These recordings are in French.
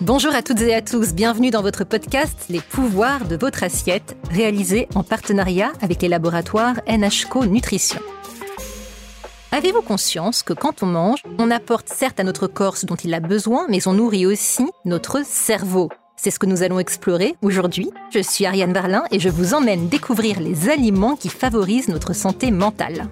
Bonjour à toutes et à tous, bienvenue dans votre podcast Les pouvoirs de votre assiette, réalisé en partenariat avec les laboratoires NHCO Nutrition. Avez-vous conscience que quand on mange, on apporte certes à notre corps ce dont il a besoin, mais on nourrit aussi notre cerveau? C'est ce que nous allons explorer aujourd'hui. Je suis Ariane Berlin et je vous emmène découvrir les aliments qui favorisent notre santé mentale.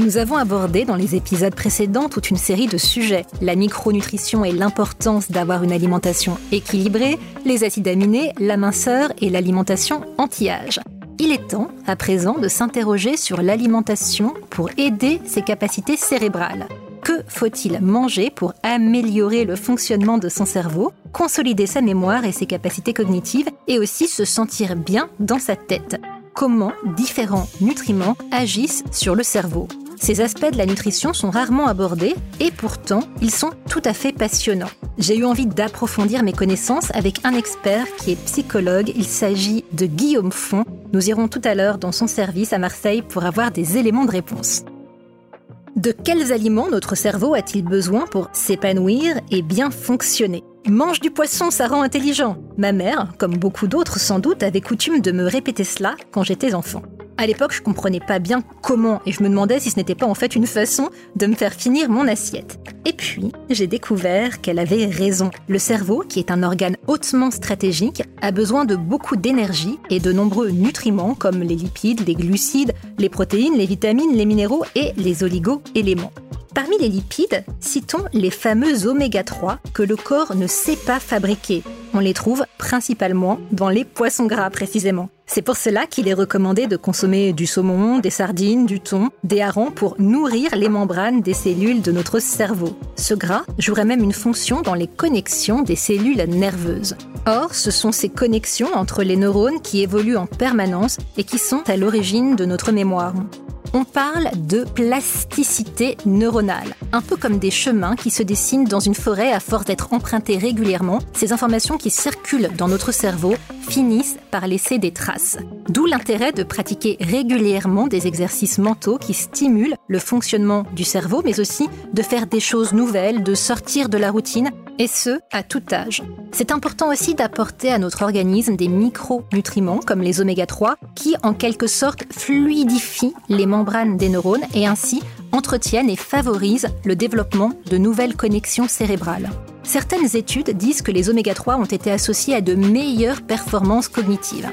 Nous avons abordé dans les épisodes précédents toute une série de sujets. La micronutrition et l'importance d'avoir une alimentation équilibrée, les acides aminés, la minceur et l'alimentation anti-âge. Il est temps, à présent, de s'interroger sur l'alimentation pour aider ses capacités cérébrales. Que faut-il manger pour améliorer le fonctionnement de son cerveau, consolider sa mémoire et ses capacités cognitives, et aussi se sentir bien dans sa tête? Comment différents nutriments agissent sur le cerveau? Ces aspects de la nutrition sont rarement abordés et pourtant, ils sont tout à fait passionnants. J'ai eu envie d'approfondir mes connaissances avec un expert qui est psychologue. Il s'agit de Guillaume Font. Nous irons tout à l'heure dans son service à Marseille pour avoir des éléments de réponse. De quels aliments notre cerveau a-t-il besoin pour s'épanouir et bien fonctionner? Mange du poisson, ça rend intelligent. Ma mère, comme beaucoup d'autres sans doute, avait coutume de me répéter cela quand j'étais enfant. À l'époque, je comprenais pas bien comment et je me demandais si ce n'était pas en fait une façon de me faire finir mon assiette. Et puis, j'ai découvert qu'elle avait raison. Le cerveau, qui est un organe hautement stratégique, a besoin de beaucoup d'énergie et de nombreux nutriments comme les lipides, les glucides, les protéines, les vitamines, les minéraux et les oligo-éléments. Parmi les lipides, citons les fameux oméga 3 que le corps ne sait pas fabriquer. On les trouve principalement dans les poissons gras précisément. C'est pour cela qu'il est recommandé de consommer du saumon, des sardines, du thon, des harengs pour nourrir les membranes des cellules de notre cerveau. Ce gras jouerait même une fonction dans les connexions des cellules nerveuses. Or, ce sont ces connexions entre les neurones qui évoluent en permanence et qui sont à l'origine de notre mémoire on parle de plasticité neuronale. Un peu comme des chemins qui se dessinent dans une forêt à force d'être empruntés régulièrement, ces informations qui circulent dans notre cerveau finissent par laisser des traces. D'où l'intérêt de pratiquer régulièrement des exercices mentaux qui stimulent le fonctionnement du cerveau, mais aussi de faire des choses nouvelles, de sortir de la routine, et ce, à tout âge. C'est important aussi d'apporter à notre organisme des micronutriments comme les oméga 3 qui en quelque sorte fluidifient les membranes des neurones et ainsi entretiennent et favorisent le développement de nouvelles connexions cérébrales. Certaines études disent que les oméga 3 ont été associés à de meilleures performances cognitives.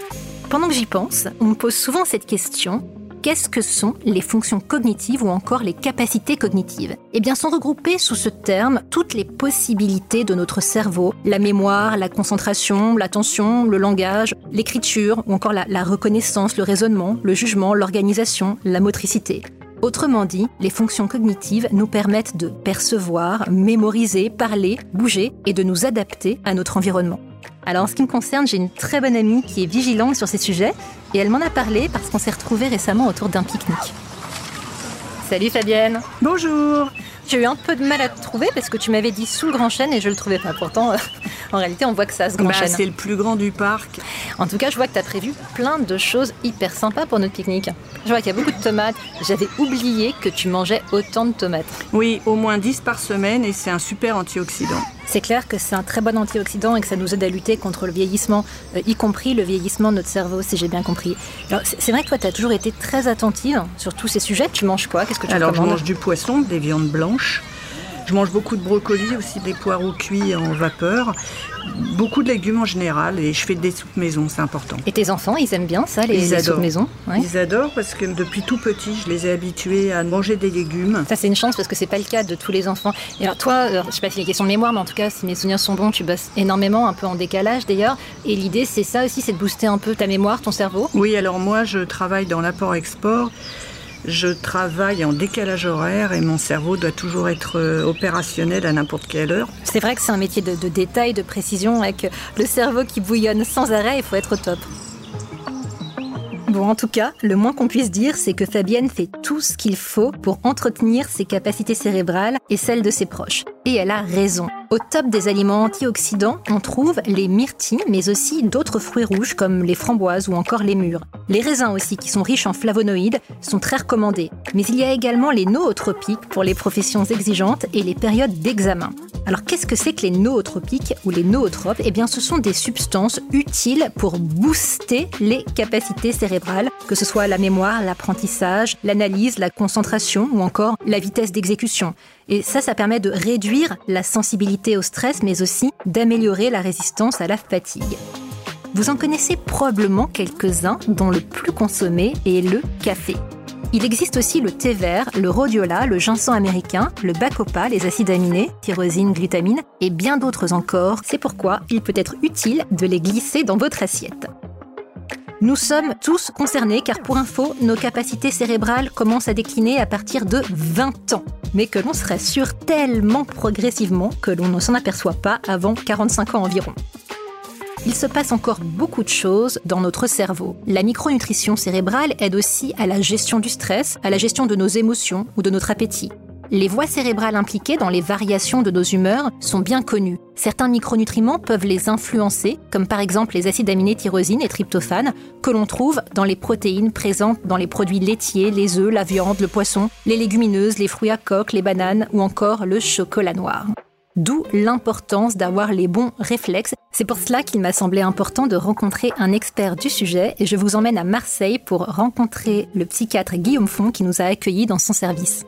Pendant que j'y pense, on me pose souvent cette question qu'est-ce que sont les fonctions cognitives ou encore les capacités cognitives? Eh bien, sont regroupées sous ce terme toutes les possibilités de notre cerveau, la mémoire, la concentration, l'attention, le langage, l'écriture ou encore la, la reconnaissance, le raisonnement, le jugement, l'organisation, la motricité. Autrement dit, les fonctions cognitives nous permettent de percevoir, mémoriser, parler, bouger et de nous adapter à notre environnement. Alors en ce qui me concerne, j'ai une très bonne amie qui est vigilante sur ces sujets et elle m'en a parlé parce qu'on s'est retrouvés récemment autour d'un pique-nique. Salut Fabienne Bonjour J'ai eu un peu de mal à te trouver parce que tu m'avais dit sous le grand chêne et je le trouvais pas. Pourtant, euh, en réalité, on voit que ça, ce grand bah, chêne. C'est le plus grand du parc. En tout cas, je vois que tu as prévu plein de choses hyper sympas pour notre pique-nique. Je vois qu'il y a beaucoup de tomates. J'avais oublié que tu mangeais autant de tomates. Oui, au moins 10 par semaine et c'est un super antioxydant. C'est clair que c'est un très bon antioxydant et que ça nous aide à lutter contre le vieillissement, euh, y compris le vieillissement de notre cerveau, si j'ai bien compris. Alors, c'est vrai que toi, tu as toujours été très attentive sur tous ces sujets. Tu manges quoi? Qu'est-ce que tu Alors, je mange du poisson, des viandes blanches. Je mange beaucoup de brocolis, aussi des poireaux cuits en vapeur beaucoup de légumes en général et je fais des soupes maison, c'est important. Et tes enfants, ils aiment bien ça, les, soupes maison Ils adorent parce que depuis tout petit, je les ai habitués à manger des légumes. Ça, c'est une chance parce que c'est pas le cas de tous les enfants. Et alors, toi, je sais pas si les questions de mémoire, mais en tout cas, si mes souvenirs sont bons, tu bosses énormément, un peu en décalage d'ailleurs. Et l'idée, c'est ça aussi, c'est de booster un peu ta mémoire, ton cerveau? Oui, alors moi, je travaille dans l'apport-export. Je travaille en décalage horaire et mon cerveau doit toujours être euh, opérationnel à n'importe quelle heure. C'est vrai que c'est un métier de, détail, de précision, avec le cerveau qui bouillonne sans arrêt, il faut être au top. Bon, en tout cas, le moins qu'on puisse dire, c'est que Fabienne fait tout ce qu'il faut pour entretenir ses capacités cérébrales et celles de ses proches. Et elle a raison. Au top des aliments antioxydants, on trouve les myrtilles, mais aussi d'autres fruits rouges comme les framboises ou encore les mûres. Les raisins aussi, qui sont riches en flavonoïdes, sont très recommandés. Mais il y a également les nootropiques pour les professions exigeantes et les périodes d'examen. Alors qu'est-ce que c'est que les nootropiques ou les nootropes? Eh bien ce sont des substances utiles pour booster les capacités cérébrales, que ce soit la mémoire, l'apprentissage, l'analyse, la concentration ou encore la vitesse d'exécution. Et ça, ça permet de réduire la sensibilité au stress, mais aussi d'améliorer la résistance à la fatigue. Vous en connaissez probablement quelques-uns, dont le plus consommé est le café. Il existe aussi le thé vert, le rhodiola, le ginseng américain, le bacopa, les acides aminés, tyrosine, glutamine et bien d'autres encore. C'est pourquoi il peut être utile de les glisser dans votre assiette. Nous sommes tous concernés car pour info, nos capacités cérébrales commencent à décliner à partir de 20 ans, mais que l'on se rassure tellement progressivement que l'on ne s'en aperçoit pas avant 45 ans environ il se passe encore beaucoup de choses dans notre cerveau. La micronutrition cérébrale aide aussi à la gestion du stress, à la gestion de nos émotions ou de notre appétit. Les voies cérébrales impliquées dans les variations de nos humeurs sont bien connues. Certains micronutriments peuvent les influencer, comme par exemple les acides aminés tyrosine et tryptophane, que l'on trouve dans les protéines présentes dans les produits laitiers, les œufs, la viande, le poisson, les légumineuses, les fruits à coque, les bananes ou encore le chocolat noir. D'où l'importance d'avoir les bons réflexes. C'est pour cela qu'il m'a semblé important de rencontrer un expert du sujet et je vous emmène à Marseille pour rencontrer le psychiatre Guillaume Font qui nous a accueillis dans son service.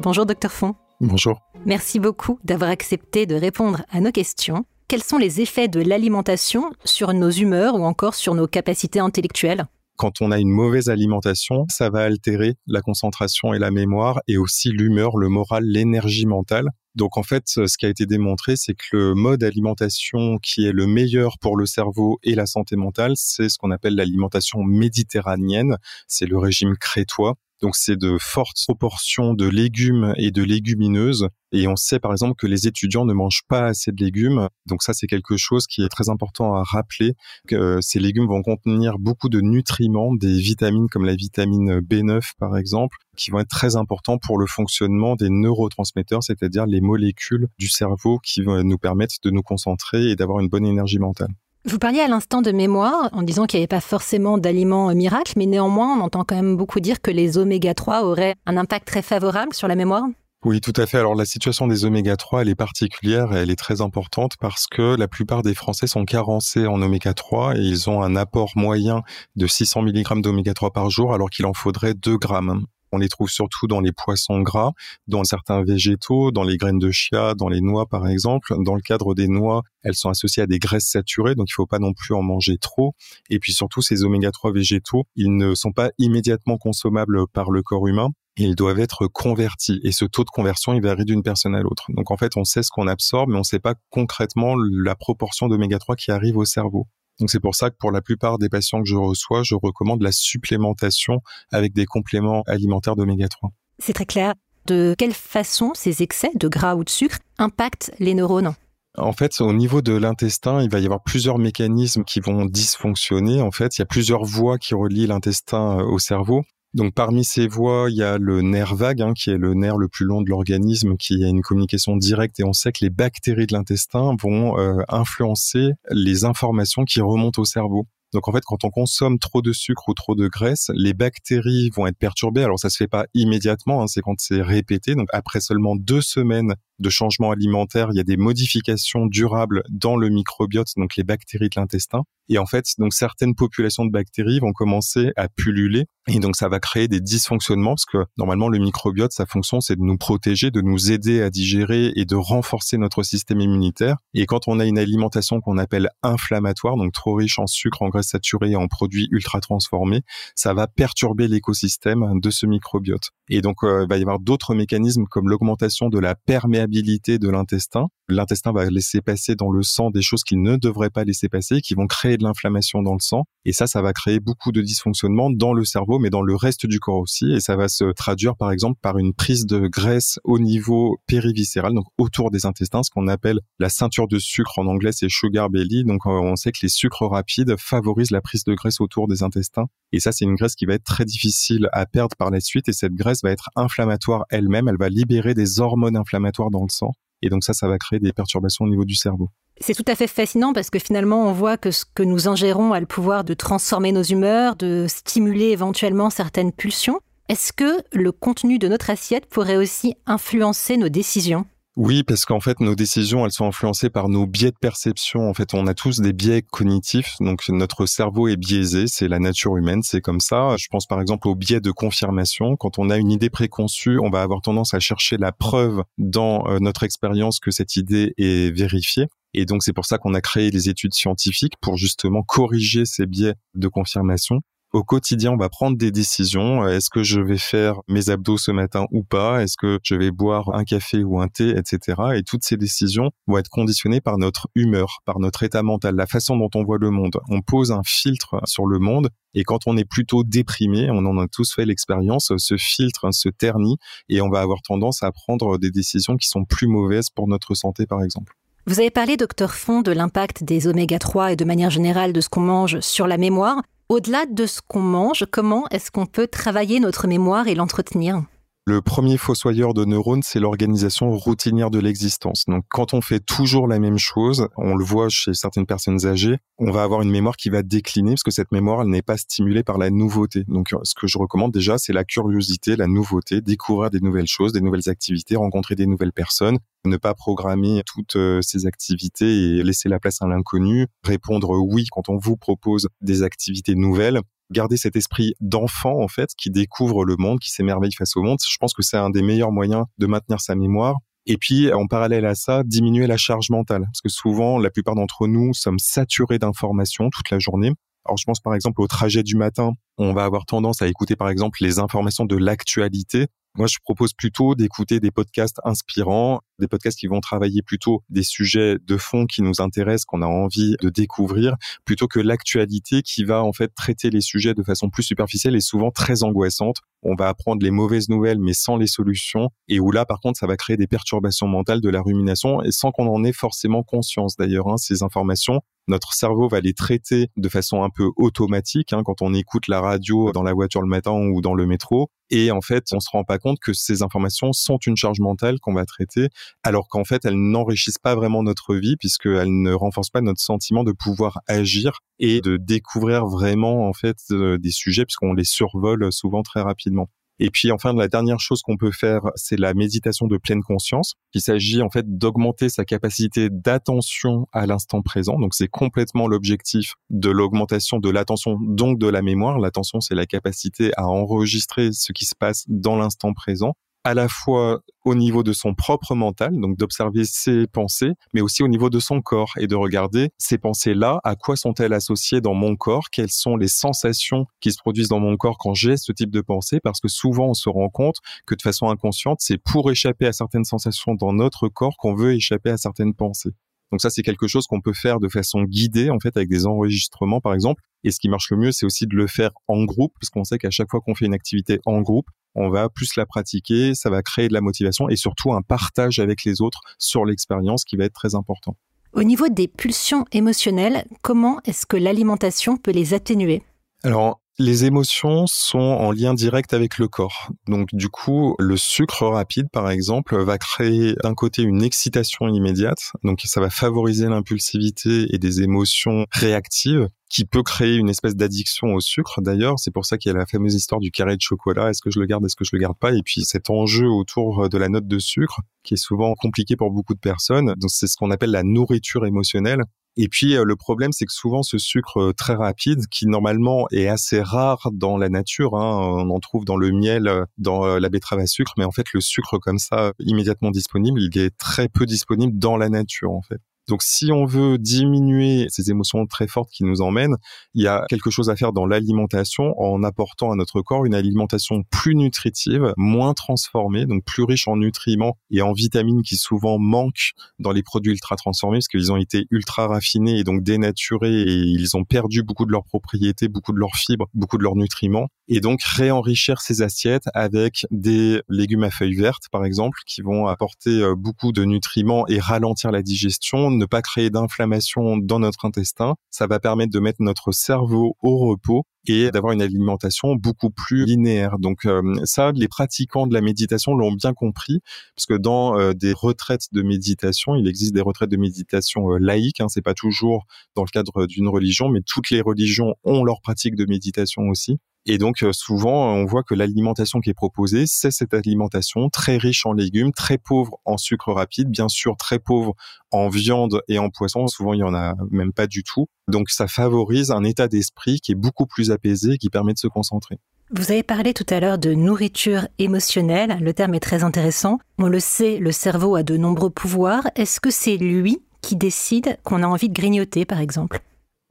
Bonjour docteur Font. Bonjour. Merci beaucoup d'avoir accepté de répondre à nos questions. Quels sont les effets de l'alimentation sur nos humeurs ou encore sur nos capacités intellectuelles? Quand on a une mauvaise alimentation, ça va altérer la concentration et la mémoire et aussi l'humeur, le moral, l'énergie mentale. Donc en fait, ce qui a été démontré, c'est que le mode d'alimentation qui est le meilleur pour le cerveau et la santé mentale, c'est ce qu'on appelle l'alimentation méditerranéenne, c'est le régime crétois. Donc c'est de fortes proportions de légumes et de légumineuses. Et on sait par exemple que les étudiants ne mangent pas assez de légumes. Donc ça c'est quelque chose qui est très important à rappeler. Que euh, ces légumes vont contenir beaucoup de nutriments, des vitamines comme la vitamine B9 par exemple, qui vont être très importants pour le fonctionnement des neurotransmetteurs, c'est-à-dire les molécules du cerveau qui vont nous permettre de nous concentrer et d'avoir une bonne énergie mentale. Vous parliez à l'instant de mémoire en disant qu'il n'y avait pas forcément d'aliments euh, miracles, mais néanmoins, on entend quand même beaucoup dire que les oméga 3 auraient un impact très favorable sur la mémoire. Oui, tout à fait. Alors la situation des oméga 3, elle est particulière et elle est très importante parce que la plupart des Français sont carencés en oméga 3 et ils ont un apport moyen de 600 mg d'oméga 3 par jour alors qu'il en faudrait 2 grammes. On les trouve surtout dans les poissons gras, dans certains végétaux, dans les graines de chia, dans les noix par exemple. Dans le cadre des noix, elles sont associées à des graisses saturées, donc il ne faut pas non plus en manger trop. Et puis surtout, ces oméga 3 végétaux, ils ne sont pas immédiatement consommables par le corps humain. ils doivent être convertis. Et ce taux de conversion, il varie d'une personne à l'autre. Donc en fait, on sait ce qu'on absorbe, mais on ne sait pas concrètement la proportion d'oméga 3 qui arrive au cerveau. Donc c'est pour ça que pour la plupart des patients que je reçois, je recommande la supplémentation avec des compléments alimentaires d'oméga 3. C'est très clair. De quelle façon ces excès de gras ou de sucre impactent les neurones? En fait, au niveau de l'intestin, il va y avoir plusieurs mécanismes qui vont dysfonctionner. En fait, il y a plusieurs voies qui relient l'intestin euh, au cerveau. Donc parmi ces voies, il y a le nerf vague, hein, qui est le nerf le plus long de l'organisme, qui a une communication directe, et on sait que les bactéries de l'intestin vont euh, influencer les informations qui remontent au cerveau. Donc en fait, quand on consomme trop de sucre ou trop de graisse, les bactéries vont être perturbées. Alors ça se fait pas immédiatement, hein, c'est quand c'est répété. Donc après seulement deux semaines de changement alimentaire, il y a des modifications durables dans le microbiote, donc les bactéries de l'intestin. Et en fait, donc certaines populations de bactéries vont commencer à pulluler et donc ça va créer des dysfonctionnements parce que normalement le microbiote, sa fonction c'est de nous protéger, de nous aider à digérer et de renforcer notre système immunitaire. Et quand on a une alimentation qu'on appelle inflammatoire, donc trop riche en sucre, en graisse saturée et en produits ultra transformés, ça va perturber l'écosystème de ce microbiote. Et donc euh, il va y avoir d'autres mécanismes comme l'augmentation de la perméabilité de l'intestin. L'intestin va laisser passer dans le sang des choses qu'il ne devrait pas laisser passer, qui vont créer de l'inflammation dans le sang. Et ça, ça va créer beaucoup de dysfonctionnements dans le cerveau, mais dans le reste du corps aussi. Et ça va se traduire, par exemple, par une prise de graisse au niveau périviscéral, donc autour des intestins, ce qu'on appelle la ceinture de sucre en anglais, c'est sugar belly. Donc, euh, on sait que les sucres rapides favorisent la prise de graisse autour des intestins. Et ça, c'est une graisse qui va être très difficile à perdre par la suite. Et cette graisse va être inflammatoire elle-même. Elle va libérer des hormones inflammatoires dans le sang. Et donc ça, ça va créer des perturbations au niveau du cerveau. C'est tout à fait fascinant parce que finalement, on voit que ce que nous ingérons a le pouvoir de transformer nos humeurs, de stimuler éventuellement certaines pulsions. Est-ce que le contenu de notre assiette pourrait aussi influencer nos décisions? Oui, parce qu'en fait, nos décisions, elles sont influencées par nos biais de perception. En fait, on a tous des biais cognitifs. Donc, notre cerveau est biaisé. C'est la nature humaine. C'est comme ça. Je pense par exemple au biais de confirmation. Quand on a une idée préconçue, on va avoir tendance à chercher la preuve dans euh, notre expérience que cette idée est vérifiée. Et donc, c'est pour ça qu'on a créé les études scientifiques pour justement corriger ces biais de confirmation au quotidien, on va prendre des décisions. Est-ce que je vais faire mes abdos ce matin ou pas? Est-ce que je vais boire un café ou un thé, etc. Et toutes ces décisions vont être conditionnées par notre humeur, par notre état mental, la façon dont on voit le monde. On pose un filtre sur le monde et quand on est plutôt déprimé, on en a tous fait l'expérience, ce filtre se ternit et on va avoir tendance à prendre des décisions qui sont plus mauvaises pour notre santé, par exemple. Vous avez parlé, docteur Fond, de l'impact des oméga 3 et de manière générale de ce qu'on mange sur la mémoire. Au-delà de ce qu'on mange, comment est-ce qu'on peut travailler notre mémoire et l'entretenir? Le premier fossoyeur de neurones, c'est l'organisation routinière de l'existence. Donc, quand on fait toujours la même chose, on le voit chez certaines personnes âgées, on va avoir une mémoire qui va décliner parce que cette mémoire, elle n'est pas stimulée par la nouveauté. Donc, ce que je recommande déjà, c'est la curiosité, la nouveauté, découvrir des nouvelles choses, des nouvelles activités, rencontrer des nouvelles personnes, ne pas programmer toutes euh, ces activités et laisser la place à l'inconnu, répondre oui quand on vous propose des activités nouvelles garder cet esprit d'enfant en fait qui découvre le monde, qui s'émerveille face au monde. Je pense que c'est un des meilleurs moyens de maintenir sa mémoire. Et puis, en parallèle à ça, diminuer la charge mentale. Parce que souvent, la plupart d'entre nous sommes saturés d'informations toute la journée. Alors, je pense par exemple au trajet du matin. On va avoir tendance à écouter par exemple les informations de l'actualité moi, je propose plutôt d'écouter des podcasts inspirants, des podcasts qui vont travailler plutôt des sujets de fond qui nous intéressent, qu'on a envie de découvrir, plutôt que l'actualité qui va en fait traiter les sujets de façon plus superficielle et souvent très angoissante. On va apprendre les mauvaises nouvelles mais sans les solutions et où là par contre ça va créer des perturbations mentales de la rumination et sans qu'on en ait forcément conscience d'ailleurs hein, ces informations notre cerveau va les traiter de façon un peu automatique hein, quand on écoute la radio dans la voiture le matin ou dans le métro. Et en fait, on se rend pas compte que ces informations sont une charge mentale qu'on va traiter, alors qu'en fait, elles n'enrichissent pas vraiment notre vie puisqu'elles ne renforcent pas notre sentiment de pouvoir agir et de découvrir vraiment en fait euh, des sujets puisqu'on les survole souvent très rapidement. Et puis enfin, la dernière chose qu'on peut faire, c'est la méditation de pleine conscience. Il s'agit en fait d'augmenter sa capacité d'attention à l'instant présent. Donc c'est complètement l'objectif de l'augmentation de l'attention, donc de la mémoire. L'attention, c'est la capacité à enregistrer ce qui se passe dans l'instant présent à la fois au niveau de son propre mental, donc d'observer ses pensées, mais aussi au niveau de son corps et de regarder ces pensées-là, à quoi sont-elles associées dans mon corps, quelles sont les sensations qui se produisent dans mon corps quand j'ai ce type de pensée, parce que souvent on se rend compte que de façon inconsciente, c'est pour échapper à certaines sensations dans notre corps qu'on veut échapper à certaines pensées. Donc ça, c'est quelque chose qu'on peut faire de façon guidée, en fait, avec des enregistrements, par exemple. Et ce qui marche le mieux, c'est aussi de le faire en groupe, parce qu'on sait qu'à chaque fois qu'on fait une activité en groupe, on va plus la pratiquer, ça va créer de la motivation et surtout un partage avec les autres sur l'expérience qui va être très important. Au niveau des pulsions émotionnelles, comment est-ce que l'alimentation peut les atténuer? Alors, les émotions sont en lien direct avec le corps. Donc du coup, le sucre rapide, par exemple, va créer d'un côté une excitation immédiate. Donc ça va favoriser l'impulsivité et des émotions réactives qui peut créer une espèce d'addiction au sucre d'ailleurs. C'est pour ça qu'il y a la fameuse histoire du carré de chocolat. Est-ce que je le garde, est-ce que je le garde pas? Et puis cet enjeu autour de la note de sucre qui est souvent compliqué pour beaucoup de personnes. Donc c'est ce qu'on appelle la nourriture émotionnelle. Et puis euh, le problème, c'est que souvent ce sucre euh, très rapide, qui normalement est assez rare dans la nature, hein, on en trouve dans le miel, euh, dans la betterave à sucre, mais en fait le sucre comme ça immédiatement disponible, il est très peu disponible dans la nature en fait. Donc si on veut diminuer ces émotions très fortes qui nous emmènent, il y a quelque chose à faire dans l'alimentation en apportant à notre corps une alimentation plus nutritive, moins transformée, donc plus riche en nutriments et en vitamines qui souvent manquent dans les produits ultra transformés parce qu'ils ont été ultra raffinés et donc dénaturés et ils ont perdu beaucoup de leurs propriétés, beaucoup de leurs fibres, beaucoup de leurs nutriments. Et donc réenrichir ces assiettes avec des légumes à feuilles vertes par exemple qui vont apporter euh, beaucoup de nutriments et ralentir la digestion de ne pas créer d'inflammation dans notre intestin. Ça va permettre de mettre notre cerveau au repos et d'avoir une alimentation beaucoup plus linéaire. Donc euh, ça, les pratiquants de la méditation l'ont bien compris, parce que dans euh, des retraites de méditation, il existe des retraites de méditation euh, laïques. Hein, c'est pas toujours dans le cadre d'une religion, mais toutes les religions ont leur pratique de méditation aussi. Et donc euh, souvent, on voit que l'alimentation qui est proposée, c'est cette alimentation très riche en légumes, très pauvre en sucre rapide, bien sûr très pauvre en viande et en poisson. Souvent, il y en a même pas du tout. Donc ça favorise un état d'esprit qui est beaucoup plus apaisé, qui permet de se concentrer. Vous avez parlé tout à l'heure de nourriture émotionnelle. Le terme est très intéressant. On le sait, le cerveau a de nombreux pouvoirs. Est-ce que c'est lui qui décide qu'on a envie de grignoter, par exemple?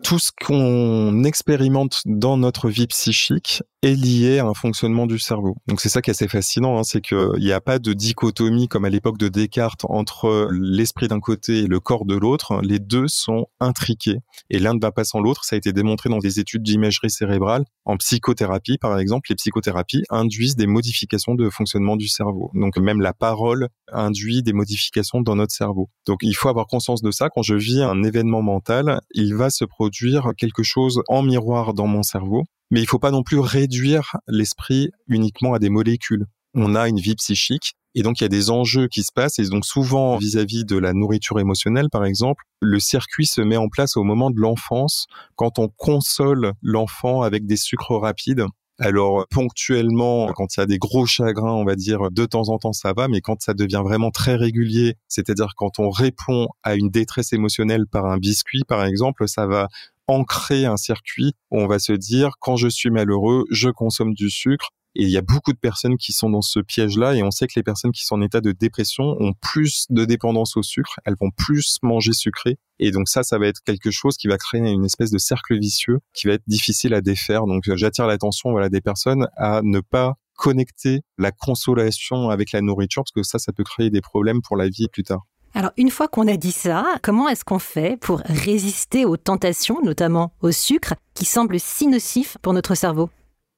Tout ce qu'on expérimente dans notre vie psychique est lié à un fonctionnement du cerveau. Donc c'est ça qui est assez fascinant, hein, c'est qu'il n'y a pas de dichotomie comme à l'époque de Descartes entre l'esprit d'un côté et le corps de l'autre. Les deux sont intriqués et l'un ne va pas sans l'autre. Ça a été démontré dans des études d'imagerie cérébrale. En psychothérapie, par exemple, les psychothérapies induisent des modifications de fonctionnement du cerveau. Donc même la parole induit des modifications dans notre cerveau. Donc il faut avoir conscience de ça. Quand je vis un événement mental, il va se produire quelque chose en miroir dans mon cerveau mais il faut pas non plus réduire l'esprit uniquement à des molécules. On a une vie psychique et donc il y a des enjeux qui se passent et donc souvent vis-à-vis de la nourriture émotionnelle par exemple, le circuit se met en place au moment de l'enfance quand on console l'enfant avec des sucres rapides. Alors ponctuellement, quand il y a des gros chagrins, on va dire de temps en temps ça va, mais quand ça devient vraiment très régulier, c'est-à-dire quand on répond à une détresse émotionnelle par un biscuit par exemple, ça va ancrer un circuit où on va se dire quand je suis malheureux, je consomme du sucre. Et il y a beaucoup de personnes qui sont dans ce piège-là et on sait que les personnes qui sont en état de dépression ont plus de dépendance au sucre, elles vont plus manger sucré. Et donc ça, ça va être quelque chose qui va créer une espèce de cercle vicieux qui va être difficile à défaire. Donc j'attire l'attention voilà, des personnes à ne pas connecter la consolation avec la nourriture parce que ça, ça peut créer des problèmes pour la vie plus tard. Alors, une fois qu'on a dit ça, comment est-ce qu'on fait pour résister aux tentations, notamment au sucre, qui semblent si nocifs pour notre cerveau?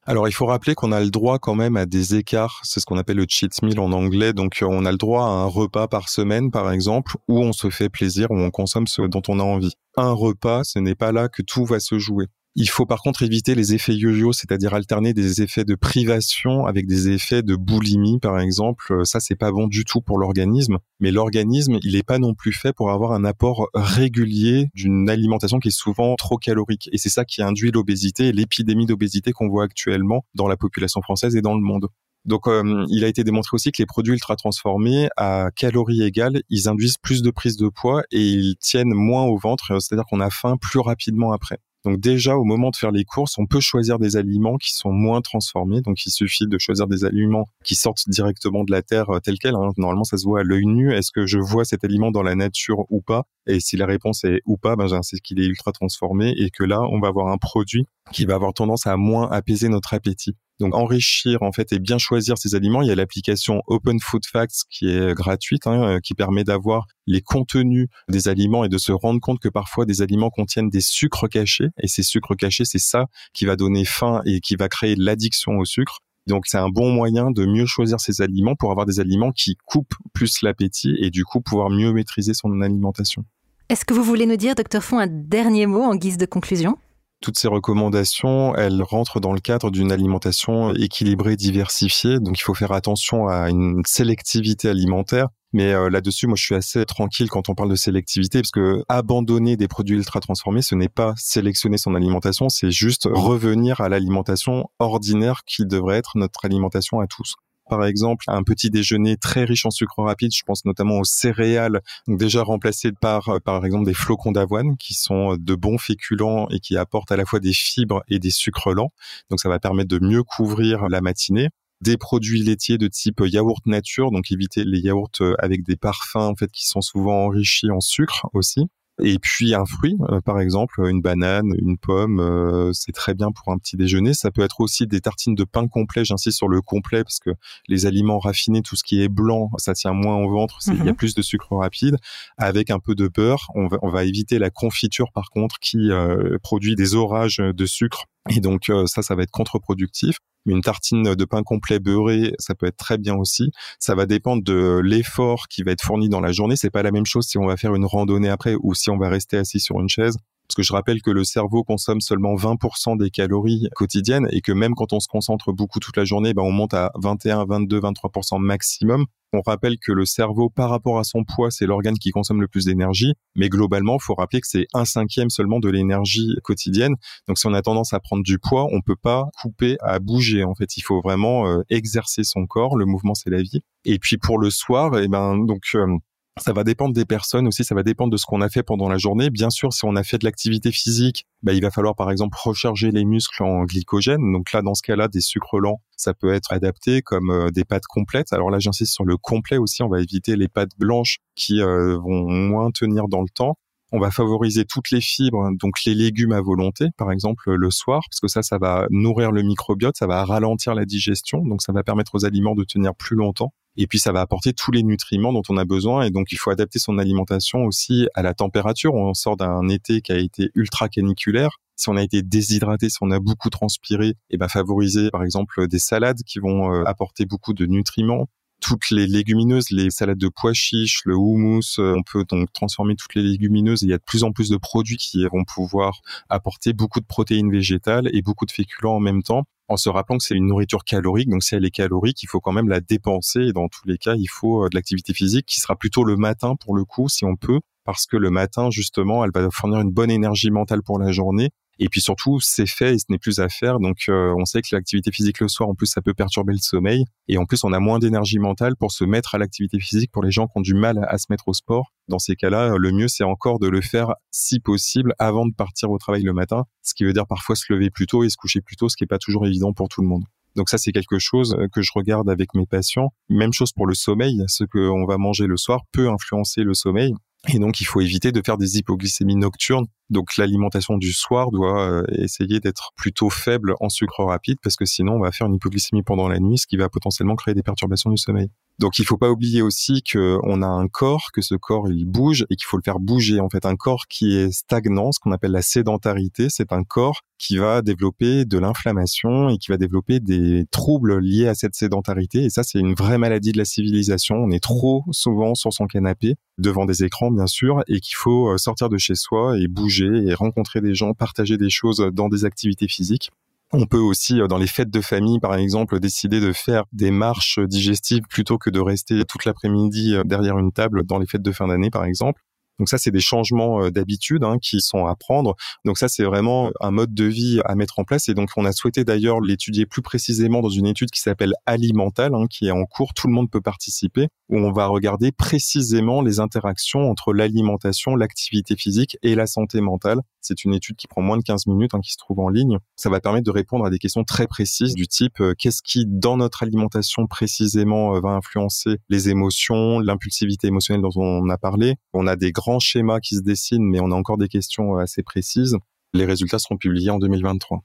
Alors, il faut rappeler qu'on a le droit quand même à des écarts. C'est ce qu'on appelle le cheat meal en anglais. Donc, on a le droit à un repas par semaine, par exemple, où on se fait plaisir, où on consomme ce dont on a envie. Un repas, ce n'est pas là que tout va se jouer. Il faut par contre éviter les effets yo-yo, c'est-à-dire alterner des effets de privation avec des effets de boulimie, par exemple. Euh, ça, c'est pas bon du tout pour l'organisme. Mais l'organisme, il n'est pas non plus fait pour avoir un apport régulier d'une alimentation qui est souvent trop calorique. Et c'est ça qui induit l'obésité l'épidémie d'obésité qu'on voit actuellement dans la population française et dans le monde. Donc, euh, il a été démontré aussi que les produits ultra transformés, à calories égales, ils induisent plus de prise de poids et ils tiennent moins au ventre, c'est-à-dire qu'on a faim plus rapidement après. Donc déjà, au moment de faire les courses, on peut choisir des aliments qui sont moins transformés. Donc il suffit de choisir des aliments qui sortent directement de la terre euh, tel quel. Hein. Normalement, ça se voit à l'œil nu. Est-ce que je vois cet aliment dans la nature ou pas? Et si la réponse est ou pas, ben c'est qu'il est ultra transformé et que là, on va avoir un produit qui va avoir tendance à moins apaiser notre appétit. Donc enrichir en fait et bien choisir ces aliments. Il y a l'application Open Food Facts qui est gratuite, hein, euh, qui permet d'avoir les contenus des aliments et de se rendre compte que parfois des aliments contiennent des sucres cachés. Et ces sucres cachés, c'est ça qui va donner faim et qui va créer l'addiction au sucre. Donc c'est un bon moyen de mieux choisir ces aliments pour avoir des aliments qui coupent plus l'appétit et du coup pouvoir mieux maîtriser son alimentation. Est-ce que vous voulez nous dire, docteur Font, un dernier mot en guise de conclusion? Toutes ces recommandations, elles rentrent dans le cadre d'une alimentation équilibrée, diversifiée. Donc il faut faire attention à une sélectivité alimentaire. Mais euh, là-dessus, moi, je suis assez tranquille quand on parle de sélectivité, parce que abandonner des produits ultra transformés, ce n'est pas sélectionner son alimentation, c'est juste revenir à l'alimentation ordinaire qui devrait être notre alimentation à tous par exemple un petit déjeuner très riche en sucre rapide, je pense notamment aux céréales, déjà remplacées par euh, par exemple des flocons d'avoine qui sont euh, de bons féculents et qui apportent à la fois des fibres et des sucres lents. Donc ça va permettre de mieux couvrir la matinée des produits laitiers de type yaourt nature, donc éviter les yaourts euh, avec des parfums en fait qui sont souvent enrichis en sucre aussi. Et puis un fruit, euh, par exemple, une banane, une pomme, euh, c'est très bien pour un petit déjeuner. Ça peut être aussi des tartines de pain complet. J'insiste sur le complet parce que les aliments raffinés, tout ce qui est blanc, ça tient moins au ventre. Il y a mhm. plus de sucre rapide. Avec un peu de beurre, on va, on va éviter la confiture par contre qui euh, produit des orages de sucre Et donc euh, ça, ça va être contre-productif. Une tartine de pain complet beurré, ça peut être très bien aussi. Ça va dépendre de l'effort qui va être fourni dans la journée. C'est pas la même chose si on va faire une randonnée après ou si on va rester assis sur une chaise. Parce que je rappelle que le cerveau consomme seulement 20% des calories quotidiennes et que même quand on se concentre beaucoup toute la journée, ben on monte à 21, 22, 23% maximum. On rappelle que le cerveau, par rapport à son poids, c'est l'organe qui consomme le plus d'énergie. Mais globalement, il faut rappeler que c'est un cinquième seulement de l'énergie quotidienne. Donc, si on a tendance à prendre du poids, on peut pas couper à bouger. En fait, il faut vraiment euh, exercer son corps. Le mouvement, c'est la vie. Et puis pour le soir, eh ben donc euh, ça va dépendre des personnes aussi, ça va dépendre de ce qu'on a fait pendant la journée. Bien sûr, si on a fait de l'activité physique, bah, il va falloir par exemple recharger les muscles en glycogène. Donc là, dans ce cas-là, des sucres lents, ça peut être adapté comme euh, des pâtes complètes. Alors là, j'insiste sur le complet aussi. On va éviter les pâtes blanches qui euh, vont moins tenir dans le temps. On va favoriser toutes les fibres, donc les légumes à volonté, par exemple le soir, parce que ça, ça va nourrir le microbiote, ça va ralentir la digestion, donc ça va permettre aux aliments de tenir plus longtemps. Et puis ça va apporter tous les nutriments dont on a besoin. Et donc il faut adapter son alimentation aussi à la température. On sort d'un été qui a été ultra caniculaire. Si on a été déshydraté, si on a beaucoup transpiré, et ben favoriser par exemple des salades qui vont euh, apporter beaucoup de nutriments toutes les légumineuses, les salades de pois chiches, le houmous, euh, on peut donc transformer toutes les légumineuses. il y a de plus en plus de produits qui vont pouvoir apporter beaucoup de protéines végétales et beaucoup de féculents en même temps en se rappelant que c'est une nourriture calorique. Donc, si elle est calorique, il faut quand même la dépenser. Et dans tous les cas, il faut euh, de l'activité physique qui sera plutôt le matin pour le coup, si on peut, parce que le matin, justement, elle va fournir une bonne énergie mentale pour la journée. Et puis surtout, c'est fait et ce n'est plus à faire. Donc, euh, on sait que l'activité physique le soir, en plus, ça peut perturber le sommeil. Et en plus, on a moins d'énergie mentale pour se mettre à l'activité physique pour les gens qui ont du mal à se mettre au sport. Dans ces cas-là, le mieux, c'est encore de le faire, si possible, avant de partir au travail le matin. Ce qui veut dire parfois se lever plus tôt et se coucher plus tôt, ce qui n'est pas toujours évident pour tout le monde. Donc ça, c'est quelque chose que je regarde avec mes patients. Même chose pour le sommeil. Ce qu'on va manger le soir peut influencer le sommeil. Et donc, il faut éviter de faire des hypoglycémies nocturnes. Donc, l'alimentation du soir doit euh, essayer d'être plutôt faible en sucre rapide parce que sinon, on va faire une hypoglycémie pendant la nuit, ce qui va potentiellement créer des perturbations du sommeil. Donc il faut pas oublier aussi que on a un corps, que ce corps il bouge et qu'il faut le faire bouger. En fait, un corps qui est stagnant, ce qu'on appelle la sédentarité, c'est un corps qui va développer de l'inflammation et qui va développer des troubles liés à cette sédentarité. Et ça, c'est une vraie maladie de la civilisation. On est trop souvent sur son canapé, devant des écrans bien sûr, et qu'il faut euh, sortir de chez soi et bouger et rencontrer des gens, partager des choses dans des activités physiques. On peut aussi, euh, dans les fêtes de famille, par exemple, décider de faire des marches digestives plutôt que de rester toute l'après-midi euh, derrière une table dans les fêtes de fin d'année, par exemple. Donc ça, c'est des changements euh, d'habitude hein, qui sont à prendre. Donc ça, c'est vraiment un mode de vie à mettre en place. Et donc on a souhaité d'ailleurs l'étudier plus précisément dans une étude qui s'appelle Alimental, hein, qui est en cours. Tout le monde peut participer, où on va regarder précisément les interactions entre l'alimentation, l'activité physique et la santé mentale. C'est une étude qui prend moins de 15 minutes, hein, qui se trouve en ligne. Ça va permettre de répondre à des questions très précises du type euh, qu'est-ce qui, dans notre alimentation précisément, euh, va influencer les émotions, l'impulsivité émotionnelle dont on a parlé? On a des grands schémas qui se dessinent, mais on a encore des questions euh, assez précises. Les résultats seront publiés en 2023.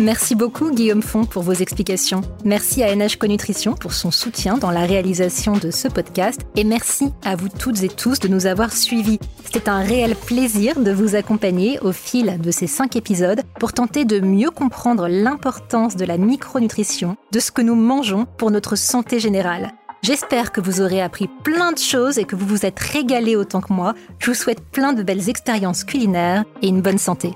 Merci beaucoup Guillaume Font pour vos explications. Merci à NH Conutrition pour son soutien dans la réalisation de ce podcast et merci à vous toutes et tous de nous avoir suivis. C'était un réel plaisir de vous accompagner au fil de ces cinq épisodes pour tenter de mieux comprendre l'importance de la micronutrition, de ce que nous mangeons pour notre santé générale. J'espère que vous aurez appris plein de choses et que vous vous êtes régalé autant que moi. Je vous souhaite plein de belles expériences culinaires et une bonne santé.